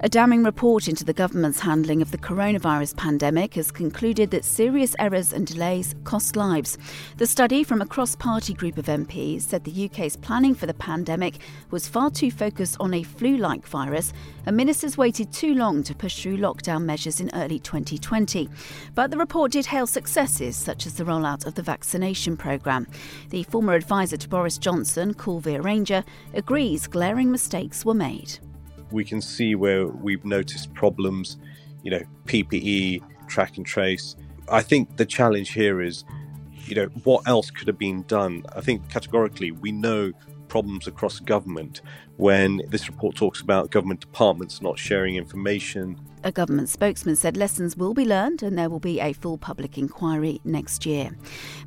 A damning report into the government's handling of the coronavirus pandemic has concluded that serious errors and delays cost lives. The study from a cross party group of MPs said the UK's planning for the pandemic was far too focused on a flu like virus, and ministers waited too long to push through lockdown measures in early 2020. But the report did hail successes, such as the rollout of the vaccination programme. The former advisor to Boris Johnson, Kulveer Ranger, agrees glaring mistakes were made. We can see where we've noticed problems, you know, PPE, track and trace. I think the challenge here is, you know, what else could have been done? I think categorically we know problems across government when this report talks about government departments not sharing information, a government spokesman said lessons will be learned and there will be a full public inquiry next year.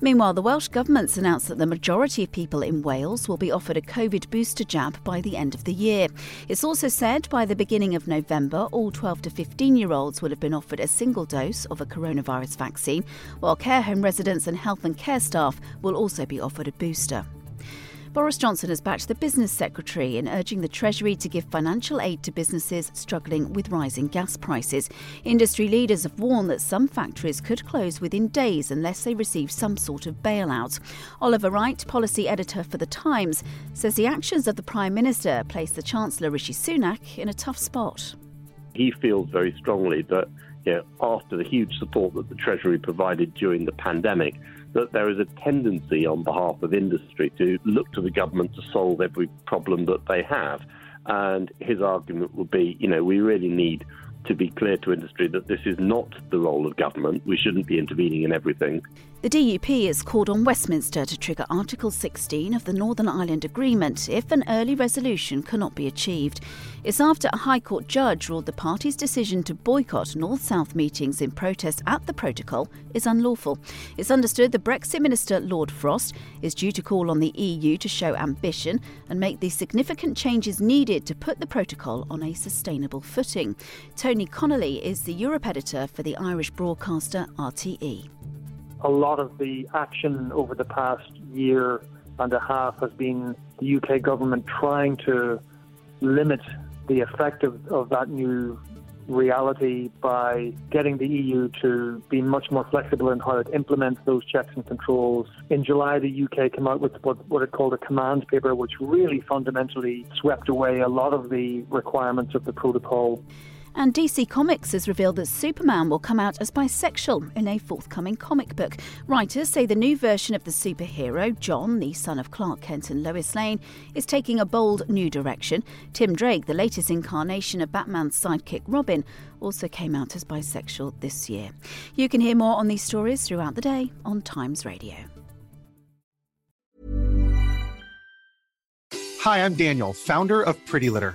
Meanwhile, the Welsh Government's announced that the majority of people in Wales will be offered a COVID booster jab by the end of the year. It's also said by the beginning of November, all 12 to 15 year olds will have been offered a single dose of a coronavirus vaccine, while care home residents and health and care staff will also be offered a booster. Boris Johnson has backed the business secretary in urging the Treasury to give financial aid to businesses struggling with rising gas prices. Industry leaders have warned that some factories could close within days unless they receive some sort of bailout. Oliver Wright, policy editor for The Times, says the actions of the Prime Minister place the Chancellor Rishi Sunak in a tough spot. He feels very strongly that you know, after the huge support that the Treasury provided during the pandemic, that there is a tendency on behalf of industry to look to the government to solve every problem that they have. And his argument would be, you know, we really need to be clear to industry that this is not the role of government. We shouldn't be intervening in everything. The DUP has called on Westminster to trigger Article 16 of the Northern Ireland Agreement if an early resolution cannot be achieved. It's after a High Court judge ruled the party's decision to boycott North South meetings in protest at the protocol is unlawful. It's understood the Brexit Minister Lord Frost is due to call on the EU to show ambition and make the significant changes needed to put the protocol on a sustainable footing. Tony Connelly is the Europe editor for the Irish broadcaster RTE a lot of the action over the past year and a half has been the UK government trying to limit the effect of, of that new reality by getting the EU to be much more flexible in how it implements those checks and controls. In July, the UK came out with what, what it called a command paper, which really fundamentally swept away a lot of the requirements of the protocol. And DC Comics has revealed that Superman will come out as bisexual in a forthcoming comic book. Writers say the new version of the superhero, John, the son of Clark Kent and Lois Lane, is taking a bold new direction. Tim Drake, the latest incarnation of Batman's sidekick Robin, also came out as bisexual this year. You can hear more on these stories throughout the day on Times Radio. Hi, I'm Daniel, founder of Pretty Litter.